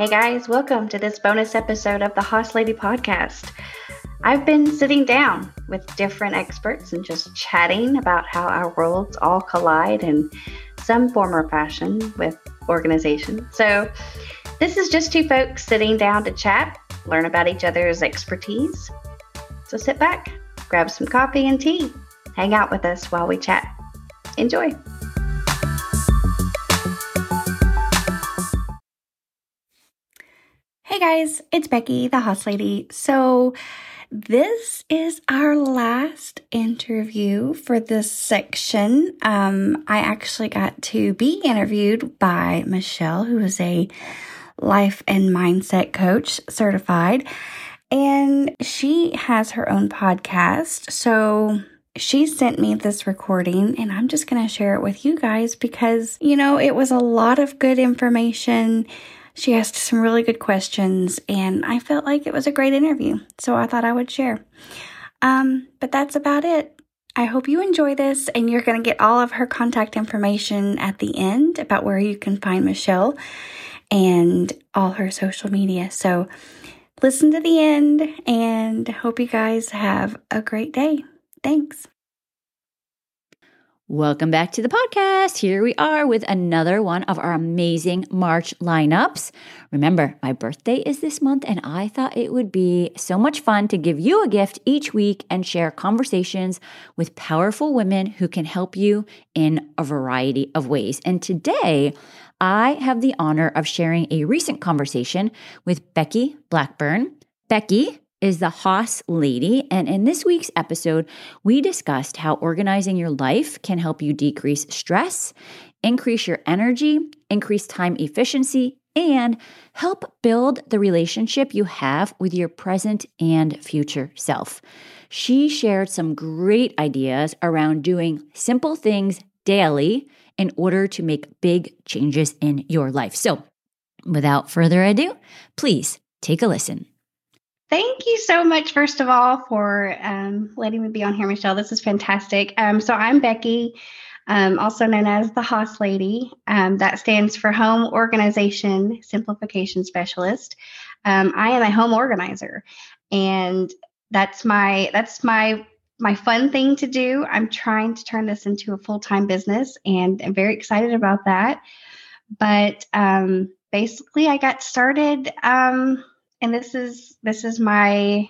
Hey guys, welcome to this bonus episode of the Hoss Lady podcast. I've been sitting down with different experts and just chatting about how our worlds all collide in some form or fashion with organization. So, this is just two folks sitting down to chat, learn about each other's expertise. So, sit back, grab some coffee and tea, hang out with us while we chat. Enjoy. Guys, it's Becky, the Hoss Lady. So, this is our last interview for this section. Um, I actually got to be interviewed by Michelle, who is a life and mindset coach certified, and she has her own podcast. So, she sent me this recording and I'm just going to share it with you guys because, you know, it was a lot of good information she asked some really good questions, and I felt like it was a great interview, so I thought I would share. Um, but that's about it. I hope you enjoy this, and you're going to get all of her contact information at the end about where you can find Michelle and all her social media. So listen to the end, and hope you guys have a great day. Thanks. Welcome back to the podcast. Here we are with another one of our amazing March lineups. Remember, my birthday is this month, and I thought it would be so much fun to give you a gift each week and share conversations with powerful women who can help you in a variety of ways. And today, I have the honor of sharing a recent conversation with Becky Blackburn. Becky is the Hoss Lady. And in this week's episode, we discussed how organizing your life can help you decrease stress, increase your energy, increase time efficiency, and help build the relationship you have with your present and future self. She shared some great ideas around doing simple things daily in order to make big changes in your life. So, without further ado, please take a listen. Thank you so much, first of all, for um, letting me be on here, Michelle. This is fantastic. Um, so, I'm Becky, um, also known as the Hoss Lady. Um, that stands for Home Organization Simplification Specialist. Um, I am a home organizer, and that's my that's my my fun thing to do. I'm trying to turn this into a full time business, and I'm very excited about that. But um, basically, I got started and this is this is my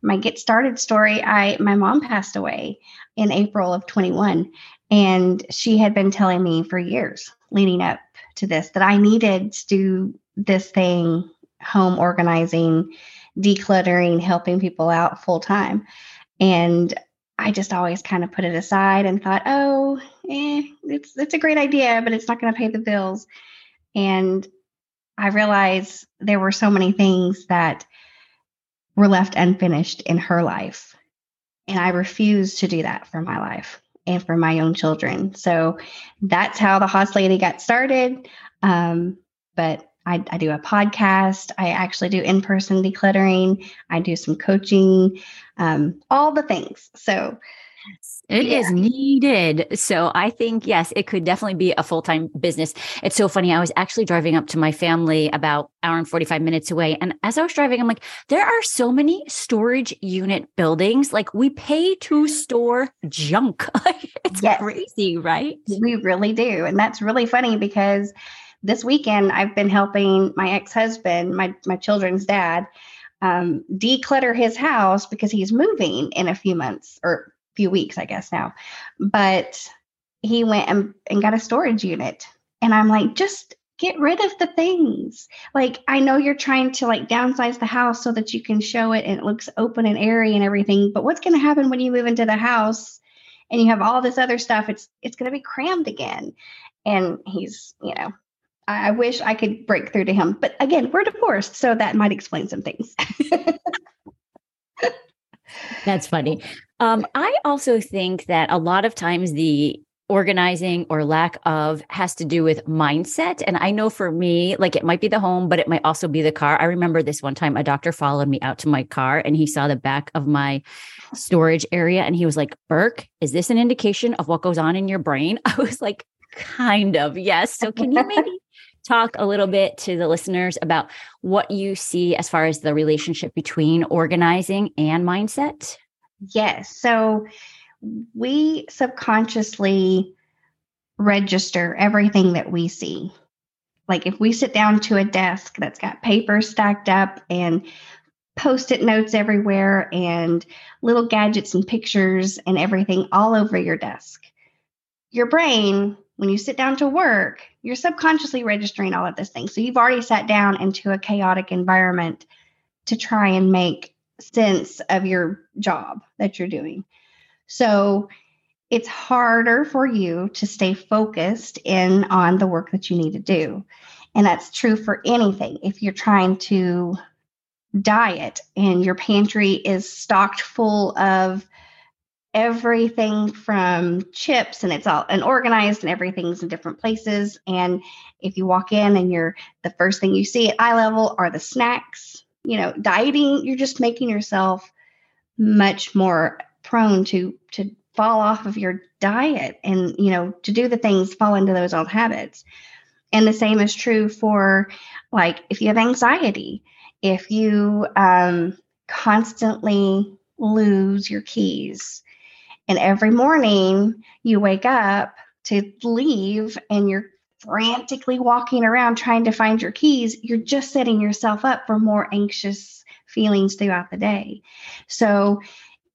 my get started story. I my mom passed away in april of 21 and she had been telling me for years leading up to this that i needed to do this thing home organizing decluttering helping people out full time and i just always kind of put it aside and thought oh eh, it's it's a great idea but it's not going to pay the bills. And I realized there were so many things that were left unfinished in her life. And I refused to do that for my life and for my own children. So that's how the Hoss Lady got started. Um, but I, I, do a podcast. I actually do in person decluttering. I do some coaching, um, all the things. So it yeah. is needed. So I think, yes, it could definitely be a full time business. It's so funny. I was actually driving up to my family about hour and 45 minutes away. And as I was driving, I'm like, there are so many storage unit buildings. Like we pay to store junk. it's yes. crazy, right? We really do. And that's really funny because this weekend I've been helping my ex husband, my, my children's dad, um, declutter his house because he's moving in a few months or few weeks, I guess now. But he went and, and got a storage unit. And I'm like, just get rid of the things. Like, I know you're trying to like downsize the house so that you can show it and it looks open and airy and everything. But what's going to happen when you move into the house and you have all this other stuff? It's it's going to be crammed again. And he's, you know, I, I wish I could break through to him. But again, we're divorced, so that might explain some things. That's funny. Um, I also think that a lot of times the organizing or lack of has to do with mindset. And I know for me, like it might be the home, but it might also be the car. I remember this one time a doctor followed me out to my car and he saw the back of my storage area and he was like, Bourque, is this an indication of what goes on in your brain? I was like, kind of, yes. So can you maybe talk a little bit to the listeners about what you see as far as the relationship between organizing and mindset? Yes. So we subconsciously register everything that we see. Like if we sit down to a desk that's got papers stacked up and post it notes everywhere and little gadgets and pictures and everything all over your desk, your brain, when you sit down to work, you're subconsciously registering all of this thing. So you've already sat down into a chaotic environment to try and make sense of your job that you're doing. So it's harder for you to stay focused in on the work that you need to do. And that's true for anything. If you're trying to diet and your pantry is stocked full of everything from chips and it's all and organized and everything's in different places and if you walk in and you're the first thing you see at eye level are the snacks you know dieting you're just making yourself much more prone to to fall off of your diet and you know to do the things fall into those old habits. And the same is true for like if you have anxiety if you um, constantly lose your keys and every morning you wake up to leave and you're frantically walking around trying to find your keys you're just setting yourself up for more anxious feelings throughout the day so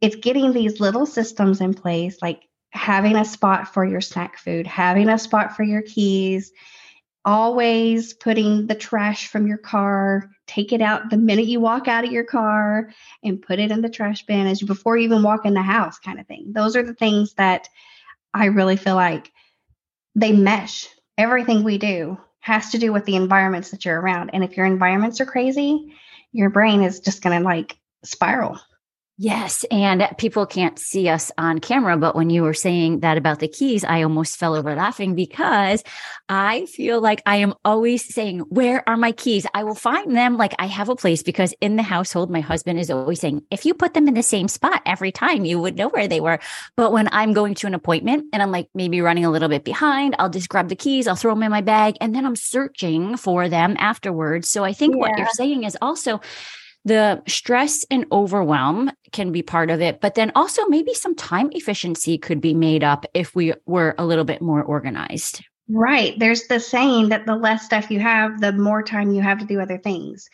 it's getting these little systems in place, like having a spot for your snack food, having a spot for your keys, always putting the trash from your car, take it out the minute you walk out of your car and put it in the trash bin as you before you even walk in the house kind of thing. Those are the things that I really feel like they mesh. Everything we do has to do with the environments that you're around. And if your environments are crazy, your brain is just going to like spiral. Yes. And people can't see us on camera. But when you were saying that about the keys, I almost fell over laughing because I feel like I am always saying, Where are my keys? I will find them. Like I have a place because in the household, my husband is always saying, If you put them in the same spot every time, you would know where they were. But when I'm going to an appointment and I'm like maybe running a little bit behind, I'll just grab the keys, I'll throw them in my bag, and then I'm searching for them afterwards. So I think yeah. what you're saying is also, the stress and overwhelm can be part of it, but then also maybe some time efficiency could be made up if we were a little bit more organized. Right. There's the saying that the less stuff you have, the more time you have to do other things.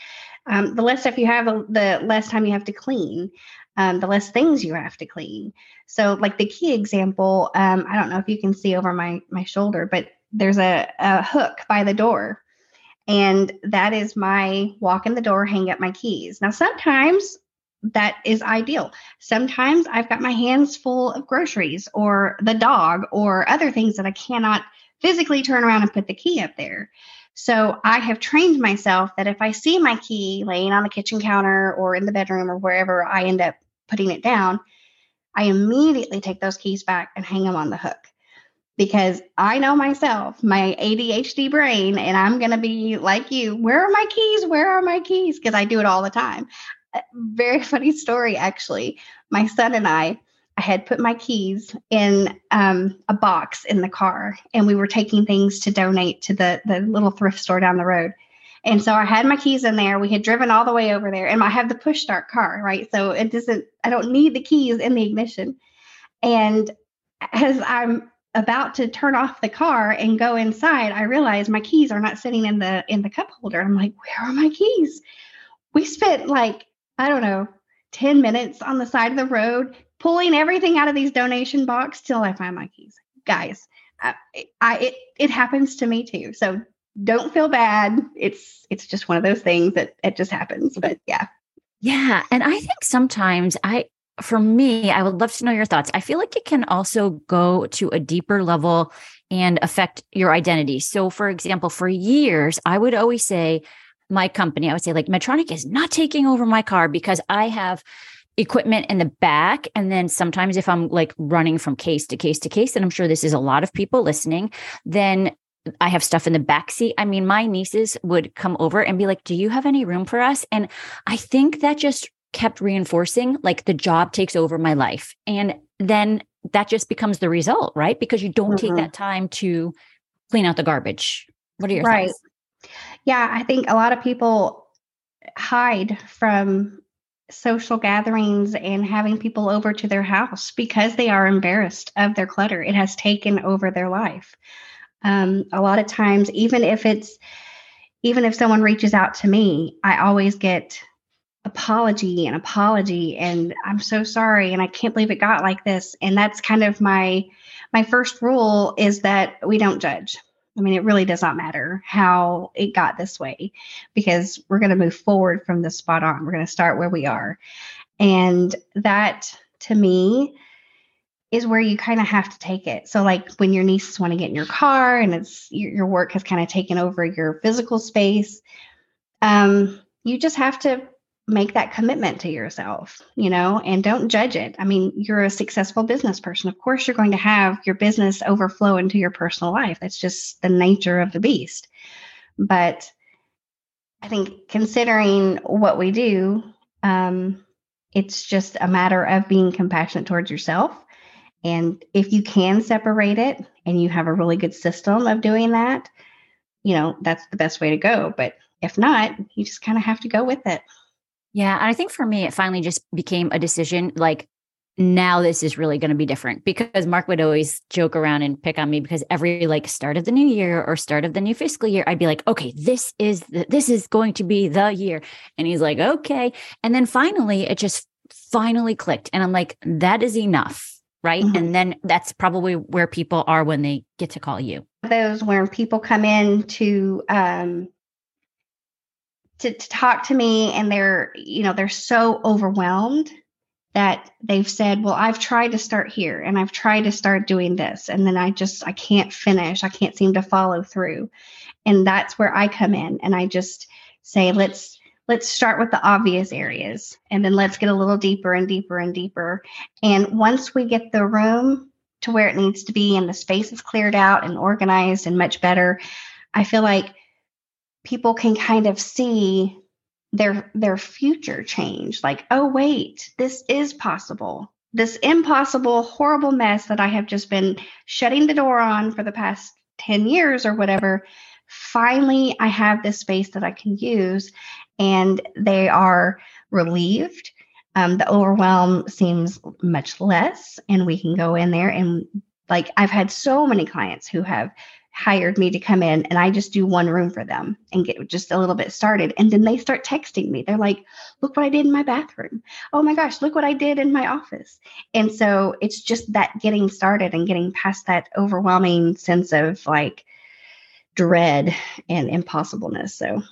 Um, the less stuff you have, the less time you have to clean, um, the less things you have to clean. So, like the key example, um, I don't know if you can see over my my shoulder, but there's a, a hook by the door and that is my walk in the door, hang up my keys. Now, sometimes that is ideal. Sometimes I've got my hands full of groceries or the dog or other things that I cannot physically turn around and put the key up there. So I have trained myself that if I see my key laying on the kitchen counter or in the bedroom or wherever I end up putting it down, I immediately take those keys back and hang them on the hook because I know myself, my ADHD brain, and I'm going to be like you. Where are my keys? Where are my keys? Because I do it all the time. Uh, very funny story, actually. My son and I, I had put my keys in um, a box in the car, and we were taking things to donate to the the little thrift store down the road. And so I had my keys in there. We had driven all the way over there, and I have the push start car, right? So it doesn't. I don't need the keys in the ignition. And as I'm about to turn off the car and go inside, I realized my keys are not sitting in the in the cup holder. I'm like, where are my keys? We spent like, I don't know, 10 minutes on the side of the road pulling everything out of these donation box till I find my keys. Guys, I, I it it happens to me too. So don't feel bad. It's it's just one of those things that it just happens. But yeah. Yeah. And I think sometimes I for me, I would love to know your thoughts. I feel like it can also go to a deeper level and affect your identity. So, for example, for years, I would always say, my company, I would say, like, Medtronic is not taking over my car because I have equipment in the back. And then sometimes if I'm like running from case to case to case, and I'm sure this is a lot of people listening, then I have stuff in the back seat. I mean, my nieces would come over and be like, Do you have any room for us? And I think that just kept reinforcing like the job takes over my life. And then that just becomes the result, right? Because you don't mm-hmm. take that time to clean out the garbage. What are your right. thoughts? Yeah, I think a lot of people hide from social gatherings and having people over to their house because they are embarrassed of their clutter. It has taken over their life. Um, a lot of times, even if it's even if someone reaches out to me, I always get apology and apology and I'm so sorry and I can't believe it got like this. And that's kind of my my first rule is that we don't judge. I mean, it really does not matter how it got this way because we're going to move forward from the spot on. We're going to start where we are. And that to me is where you kind of have to take it. So, like when your nieces want to get in your car and it's your, your work has kind of taken over your physical space, um, you just have to make that commitment to yourself, you know, and don't judge it. I mean, you're a successful business person. Of course, you're going to have your business overflow into your personal life. That's just the nature of the beast. But I think considering what we do, um, it's just a matter of being compassionate towards yourself. And if you can separate it and you have a really good system of doing that, you know, that's the best way to go. But if not, you just kind of have to go with it. Yeah. And I think for me, it finally just became a decision like, now this is really going to be different because Mark would always joke around and pick on me because every like start of the new year or start of the new fiscal year, I'd be like, okay, this is the, this is going to be the year. And he's like, okay. And then finally, it just finally clicked. And I'm like, that is enough. Right. Mm-hmm. And then that's probably where people are when they get to call you. Those when people come in to um to, to talk to me and they're you know they're so overwhelmed that they've said well i've tried to start here and i've tried to start doing this and then i just i can't finish. I can't seem to follow through. And that's where i come in and i just say let's let's start with the obvious areas and then let's get a little deeper and deeper and deeper. And once we get the room to where it needs to be and the space is cleared out and organized and much better i feel like people can kind of see their their future change. Like oh wait this is possible. This impossible horrible mess that i have just been shutting the door on for the past 10 years or whatever finally i have this space that i can use and they are relieved. Um, the overwhelm seems much less and we can go in there and like i've had so many clients who have hired me to come in and I just do one room for them and get just a little bit started. And then they start texting me. They're like, look what I did in my bathroom. Oh my gosh, look what I did in my office. And so it's just that getting started and getting past that overwhelming sense of like dread and impossibleness. So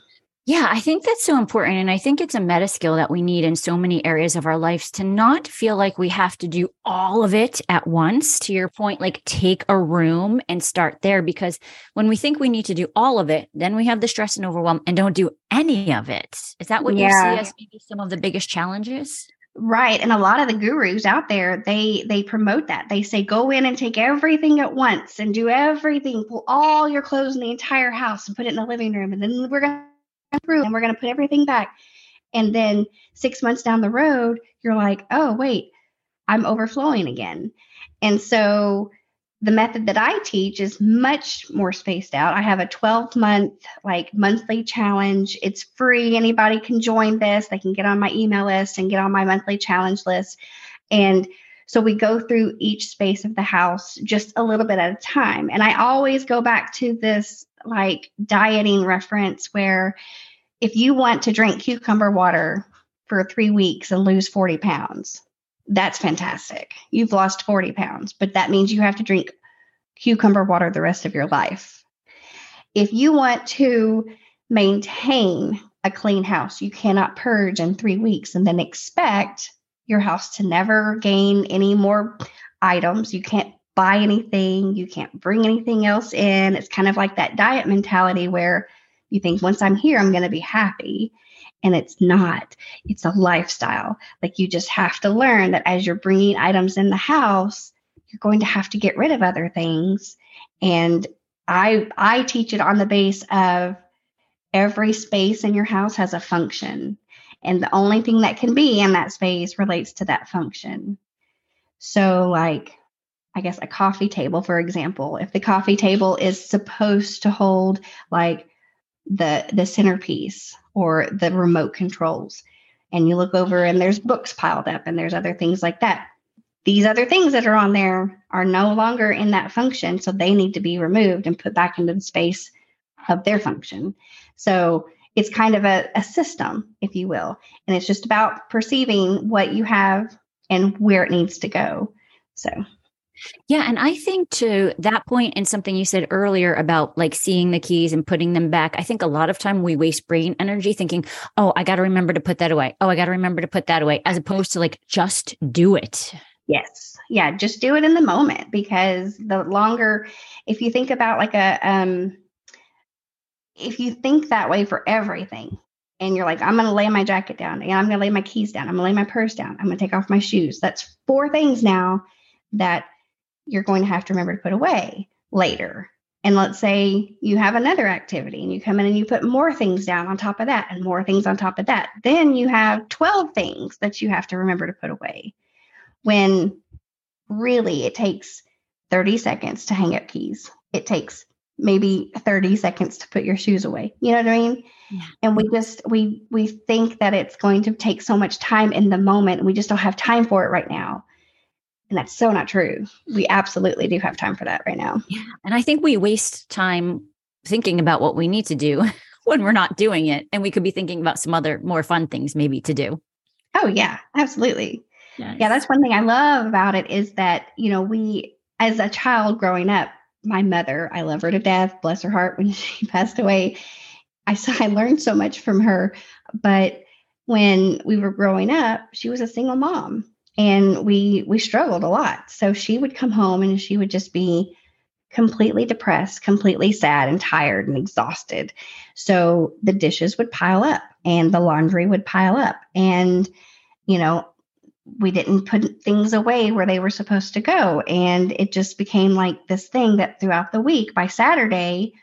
yeah, I think that's so important. And I think it's a meta skill that we need in so many areas of our lives to not feel like we have to do all of it at once. To your point, like take a room and start there. Because when we think we need to do all of it, then we have the stress and overwhelm and don't do any of it. Is that what yeah. you see as maybe some of the biggest challenges? Right. And a lot of the gurus out there, they they promote that. They say go in and take everything at once and do everything, pull all your clothes in the entire house and put it in the living room. And then we're gonna through and we're going to put everything back. And then six months down the road, you're like, oh, wait, I'm overflowing again. And so the method that I teach is much more spaced out. I have a 12 month, like monthly challenge. It's free. Anybody can join this. They can get on my email list and get on my monthly challenge list. And so we go through each space of the house just a little bit at a time. And I always go back to this like dieting reference where if you want to drink cucumber water for three weeks and lose 40 pounds, that's fantastic. You've lost 40 pounds, but that means you have to drink cucumber water the rest of your life. If you want to maintain a clean house, you cannot purge in three weeks and then expect your house to never gain any more items. You can't buy anything, you can't bring anything else in. It's kind of like that diet mentality where you think once I'm here, I'm going to be happy. And it's not, it's a lifestyle. Like you just have to learn that as you're bringing items in the house, you're going to have to get rid of other things. And I I teach it on the base of every space in your house has a function. And the only thing that can be in that space relates to that function. So, like, I guess a coffee table, for example, if the coffee table is supposed to hold like the the centerpiece or the remote controls and you look over and there's books piled up and there's other things like that these other things that are on there are no longer in that function so they need to be removed and put back into the space of their function so it's kind of a, a system if you will and it's just about perceiving what you have and where it needs to go so yeah. And I think to that point, and something you said earlier about like seeing the keys and putting them back, I think a lot of time we waste brain energy thinking, oh, I got to remember to put that away. Oh, I got to remember to put that away, as opposed to like just do it. Yes. Yeah. Just do it in the moment because the longer, if you think about like a, um, if you think that way for everything, and you're like, I'm going to lay my jacket down and I'm going to lay my keys down. I'm going to lay my purse down. I'm going to take off my shoes. That's four things now that you're going to have to remember to put away later. And let's say you have another activity and you come in and you put more things down on top of that and more things on top of that. Then you have 12 things that you have to remember to put away. When really it takes 30 seconds to hang up keys, it takes maybe 30 seconds to put your shoes away. You know what I mean? Yeah. And we just we we think that it's going to take so much time in the moment and we just don't have time for it right now. And that's so not true. We absolutely do have time for that right now. Yeah. And I think we waste time thinking about what we need to do when we're not doing it. And we could be thinking about some other more fun things maybe to do. Oh, yeah, absolutely. Yes. Yeah, that's one thing I love about it is that, you know, we, as a child growing up, my mother, I love her to death, bless her heart, when she passed away. I saw I learned so much from her. But when we were growing up, she was a single mom and we we struggled a lot so she would come home and she would just be completely depressed completely sad and tired and exhausted so the dishes would pile up and the laundry would pile up and you know we didn't put things away where they were supposed to go. And it just became like this thing that throughout the week by saturday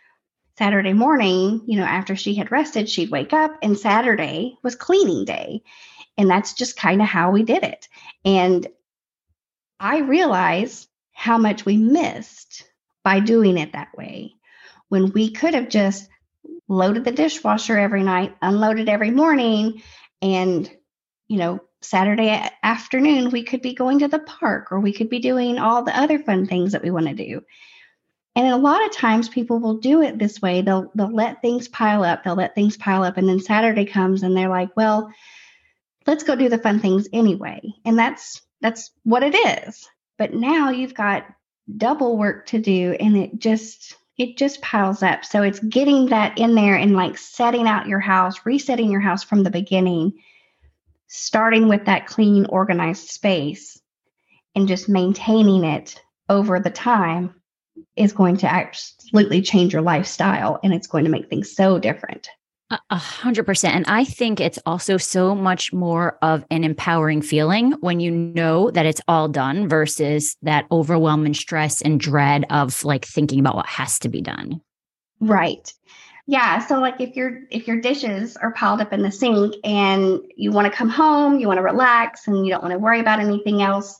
saturday morning you know after she had rested she'd wake up and saturday was cleaning day. And that's just kind of how we did it. And I realize how much we missed by doing it that way. When we could have just loaded the dishwasher every night, unloaded every morning, and, you know, Saturday afternoon, we could be going to the park or we could be doing all the other fun things that we want to do. And a lot of times people will do it this way. They'll they'll let things pile up, they'll let things pile up and then Saturday comes and they're like, "Well, let's go do the fun things anyway. And that's that's what it is. But now you've got double work to do and it just it just piles up. So it's getting that in there and like setting out your house, resetting your house from the beginning, starting with that clean, organized space and just maintaining it over the time is going to absolutely change your lifestyle and it's going to make things so different. A hundred percent. And I think it's also so much more of an empowering feeling when you know that it's all done versus that overwhelming stress and dread of like thinking about what has to be done. Right. Yeah. So like if your if your dishes are piled up in the sink and you want to come home, you want to relax and you don't want to worry about anything else,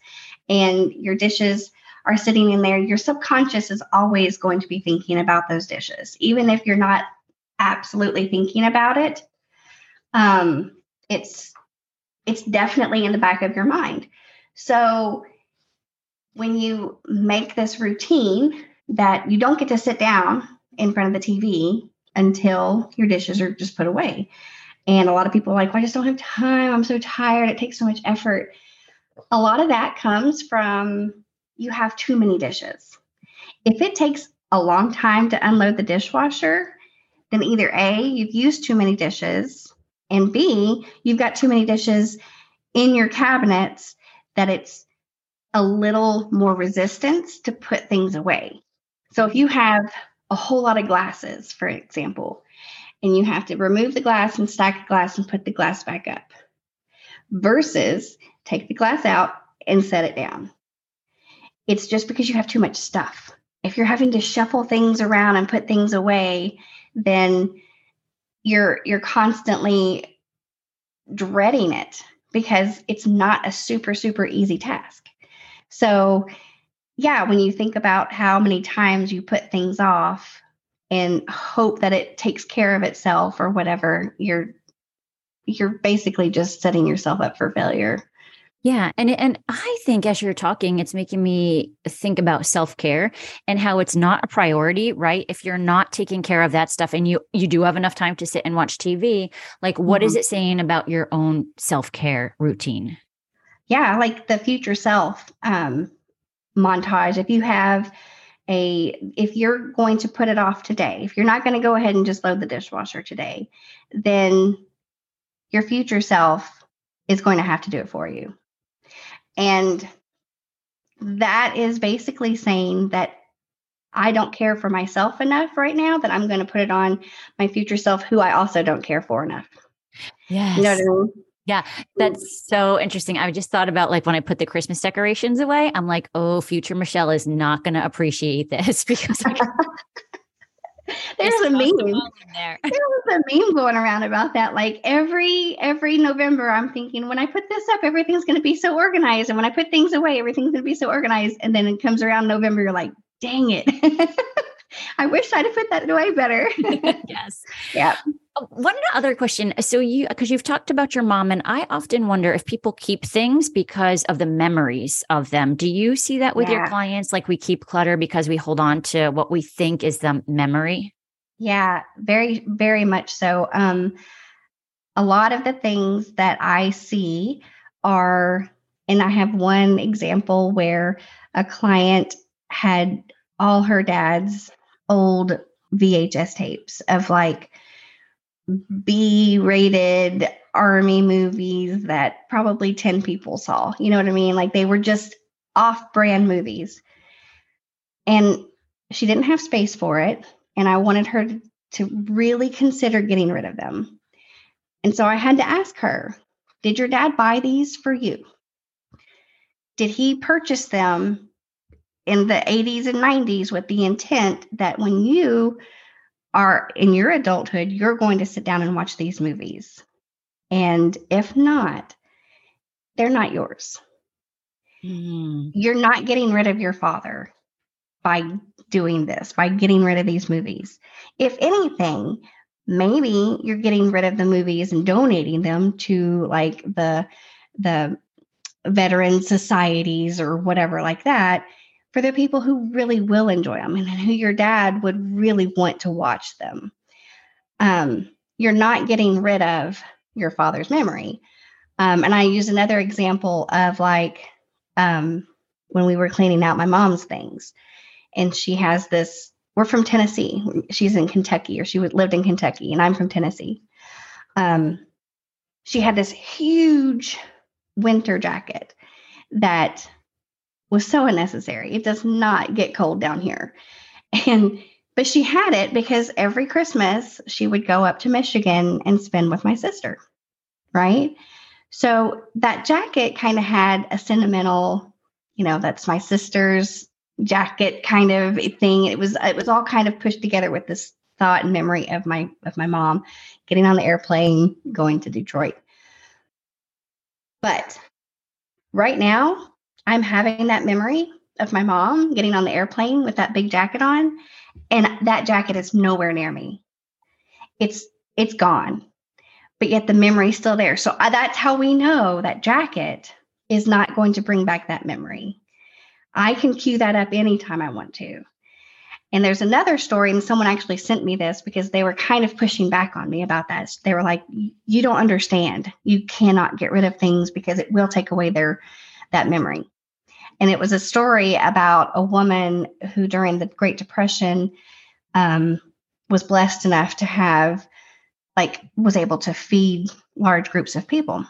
and your dishes are sitting in there, your subconscious is always going to be thinking about those dishes, even if you're not absolutely thinking about it, um, it's it's definitely in the back of your mind. So when you make this routine that you don't get to sit down in front of the TV until your dishes are just put away. And a lot of people are like, well, I just don't have time. I'm so tired. It takes so much effort. A lot of that comes from you have too many dishes. If it takes a long time to unload the dishwasher, then either A, you've used too many dishes, and B, you've got too many dishes in your cabinets that it's a little more resistance to put things away. So if you have a whole lot of glasses, for example, and you have to remove the glass and stack the glass and put the glass back up, versus take the glass out and set it down. It's just because you have too much stuff. If you're having to shuffle things around and put things away, then you're you're constantly dreading it because it's not a super super easy task. So, yeah, when you think about how many times you put things off and hope that it takes care of itself or whatever, you're you're basically just setting yourself up for failure. Yeah, and and I think as you're talking, it's making me think about self care and how it's not a priority, right? If you're not taking care of that stuff, and you you do have enough time to sit and watch TV, like what mm-hmm. is it saying about your own self care routine? Yeah, like the future self um, montage. If you have a, if you're going to put it off today, if you're not going to go ahead and just load the dishwasher today, then your future self is going to have to do it for you and that is basically saying that I don't care for myself enough right now that I'm going to put it on my future self who I also don't care for enough. Yes. You know I mean? Yeah, that's so interesting. I just thought about like when I put the Christmas decorations away, I'm like, oh, future Michelle is not going to appreciate this because There's a meme. There. there was a meme going around about that. Like every every November, I'm thinking when I put this up, everything's going to be so organized, and when I put things away, everything's going to be so organized. And then it comes around November, you're like, dang it. I wish I'd have put that away better. yes. Yeah. One other question. So you because you've talked about your mom, and I often wonder if people keep things because of the memories of them. Do you see that with yeah. your clients? Like we keep clutter because we hold on to what we think is the memory? Yeah, very, very much so. Um, a lot of the things that I see are, and I have one example where a client had all her dad's old VHS tapes of like B rated army movies that probably 10 people saw. You know what I mean? Like they were just off brand movies. And she didn't have space for it. And I wanted her to, to really consider getting rid of them. And so I had to ask her Did your dad buy these for you? Did he purchase them in the 80s and 90s with the intent that when you are in your adulthood, you're going to sit down and watch these movies. And if not, they're not yours. Mm. You're not getting rid of your father by doing this, by getting rid of these movies. If anything, maybe you're getting rid of the movies and donating them to like the the veteran societies or whatever like that for the people who really will enjoy them and who your dad would really want to watch them. Um, you're not getting rid of your father's memory. Um, and I use another example of like um, when we were cleaning out my mom's things, and she has this. We're from Tennessee. She's in Kentucky, or she lived in Kentucky, and I'm from Tennessee. Um, she had this huge winter jacket that was so unnecessary. It does not get cold down here. And but she had it because every Christmas she would go up to Michigan and spend with my sister. Right? So that jacket kind of had a sentimental, you know, that's my sister's jacket kind of thing. It was it was all kind of pushed together with this thought and memory of my of my mom getting on the airplane going to Detroit. But right now, I'm having that memory of my mom getting on the airplane with that big jacket on, and that jacket is nowhere near me. It's it's gone, but yet the memory's still there. So uh, that's how we know that jacket is not going to bring back that memory. I can cue that up anytime I want to. And there's another story, and someone actually sent me this because they were kind of pushing back on me about that. They were like, "You don't understand. You cannot get rid of things because it will take away their that memory." And it was a story about a woman who, during the Great Depression, um, was blessed enough to have, like, was able to feed large groups of people.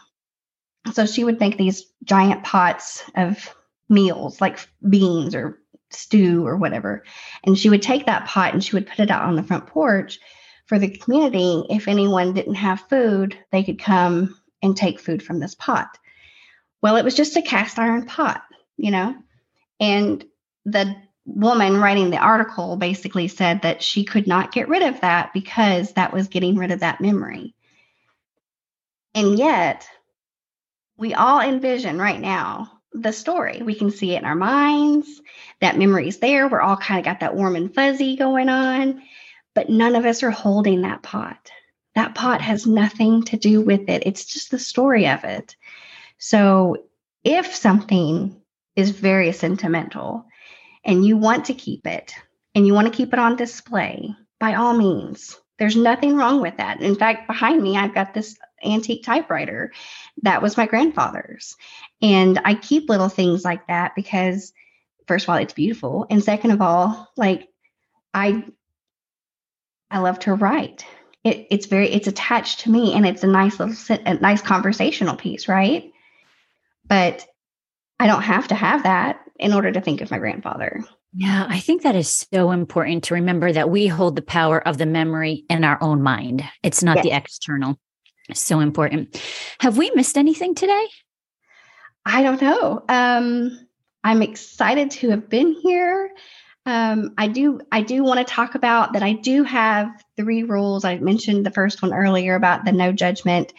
So she would make these giant pots of meals, like beans or stew or whatever. And she would take that pot and she would put it out on the front porch for the community. If anyone didn't have food, they could come and take food from this pot. Well, it was just a cast iron pot you know? And the woman writing the article basically said that she could not get rid of that because that was getting rid of that memory. And yet, we all envision right now the story. We can see it in our minds. That memory is there. We're all kind of got that warm and fuzzy going on. but none of us are holding that pot. That pot has nothing to do with it. It's just the story of it. So if something is very sentimental and you want to keep it and you want to keep it on display, by all means, there's nothing wrong with that. In fact, behind me, I've got this antique typewriter that was my grandfather's. And I keep little things like that because, first of all, it's beautiful. And second of all, like I, I love to write. It, it's very, it's attached to me and it's a nice little, a nice conversational piece, right? But I don't have to have that in order to think of my grandfather. Yeah, I think that is so important to remember that we hold the power of the memory in our own mind. It's not yes. the external. So important. Have we missed anything today? I don't know. Um, I'm excited to have been here. Um, I do. I do want to talk about that. I do have three rules. I mentioned the first one earlier about the no judgment.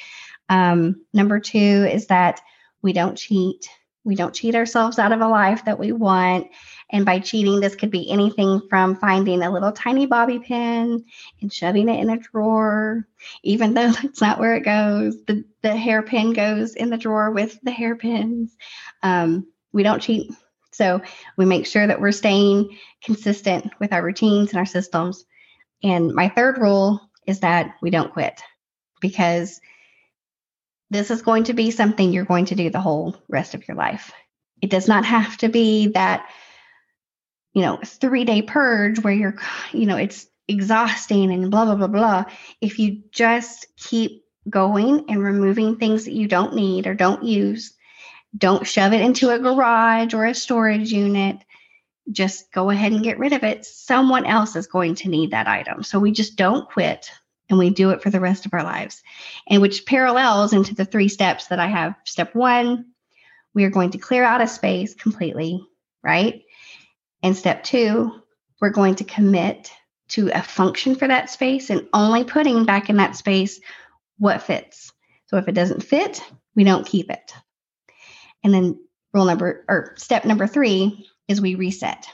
Um, number two is that we don't cheat. We don't cheat ourselves out of a life that we want. And by cheating, this could be anything from finding a little tiny bobby pin and shoving it in a drawer, even though that's not where it goes. The, the hairpin goes in the drawer with the hairpins. Um, we don't cheat. So we make sure that we're staying consistent with our routines and our systems. And my third rule is that we don't quit because this is going to be something you're going to do the whole rest of your life. It does not have to be that you know, three day purge where you're, you know, it's exhausting and blah, blah, blah, blah. If you just keep going and removing things that you don't need or don't use, don't shove it into a garage or a storage unit. Just go ahead and get rid of it. Someone else is going to need that item. So we just don't quit and we do it for the rest of our lives. And which parallels into the three steps that I have. Step one, we are going to clear out a space completely, right? And step two, we're going to commit to a function for that space and only putting back in that space what fits. So if it doesn't fit, we don't keep it. And then rule number or step number three is we reset.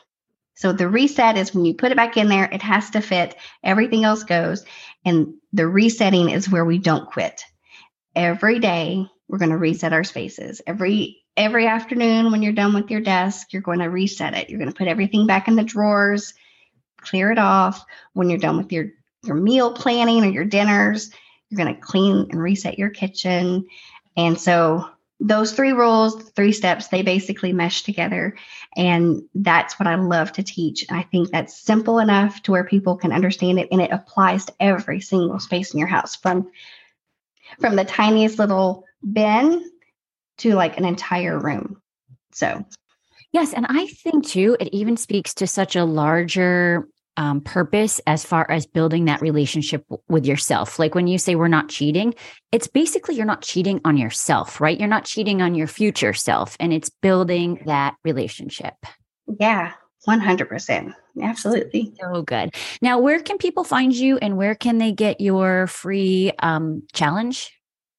So the reset is when you put it back in there, it has to fit, everything else goes. And the resetting is where we don't quit. Every day, we're going to reset our spaces. Every every afternoon when you're done with your desk, you're going to reset it. You're going to put everything back in the drawers, clear it off. When you're done with your your meal planning or your dinners, you're going to clean and reset your kitchen. And so those three rules, three steps, they basically mesh together. And that's what I love to teach. I think that's simple enough to where people can understand it and it applies to every single space in your house from from the tiniest little bin to like an entire room. So, yes. And I think too, it even speaks to such a larger um, purpose as far as building that relationship w- with yourself. Like when you say we're not cheating, it's basically you're not cheating on yourself, right? You're not cheating on your future self, and it's building that relationship. Yeah, 100%. Absolutely. So good. Now, where can people find you and where can they get your free um, challenge?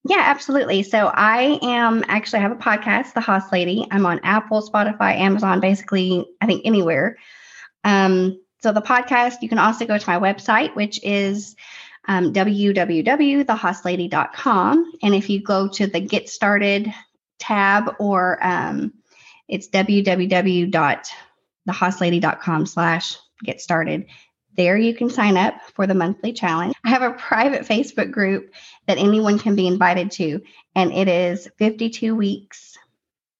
Yeah, absolutely. So I am actually I have a podcast, The Hoss Lady. I'm on Apple, Spotify, Amazon, basically I think anywhere. Um, so the podcast, you can also go to my website, which is um, www.thehosslady.com. And if you go to the Get Started tab, or um, it's www.thehosslady.com slash get started. There you can sign up for the monthly challenge. I have a private Facebook group that anyone can be invited to, and it is 52 weeks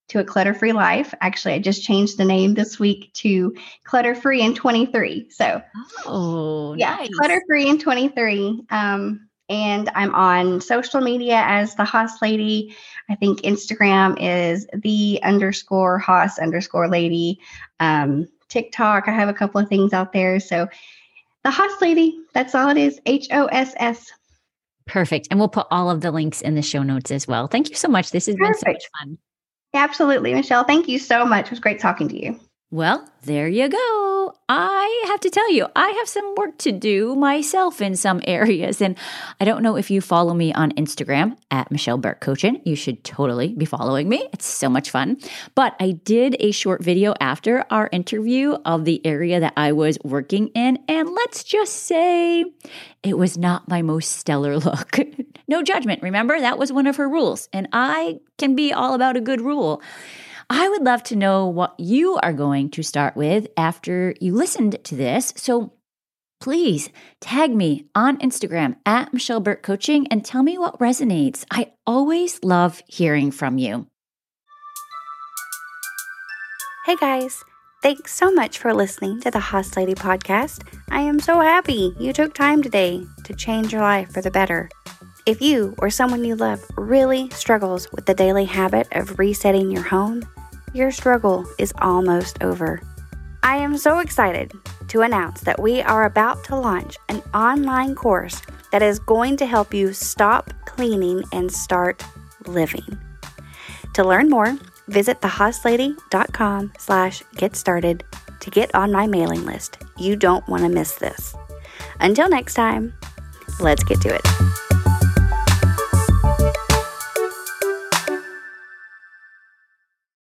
to a clutter free life. Actually, I just changed the name this week to Clutter Free in 23. So, oh, yeah, nice. Clutter Free in 23. Um, and I'm on social media as the Hoss Lady. I think Instagram is the underscore Hoss underscore Lady. Um, TikTok, I have a couple of things out there. So the Hoss Lady. That's all it is. H O S S. Perfect. And we'll put all of the links in the show notes as well. Thank you so much. This has Perfect. been so much fun. Absolutely, Michelle. Thank you so much. It was great talking to you. Well, there you go. I have to tell you, I have some work to do myself in some areas. And I don't know if you follow me on Instagram at Michelle Bourque Coaching. You should totally be following me. It's so much fun. But I did a short video after our interview of the area that I was working in. And let's just say it was not my most stellar look. No judgment. Remember, that was one of her rules. And I can be all about a good rule. I would love to know what you are going to start with after you listened to this. So please tag me on Instagram at Michelle Bourque Coaching and tell me what resonates. I always love hearing from you. Hey guys, thanks so much for listening to the Hoss Lady podcast. I am so happy you took time today to change your life for the better. If you or someone you love really struggles with the daily habit of resetting your home, your struggle is almost over. I am so excited to announce that we are about to launch an online course that is going to help you stop cleaning and start living. To learn more, visit thehosslady.com slash get started to get on my mailing list. You don't want to miss this. Until next time, let's get to it.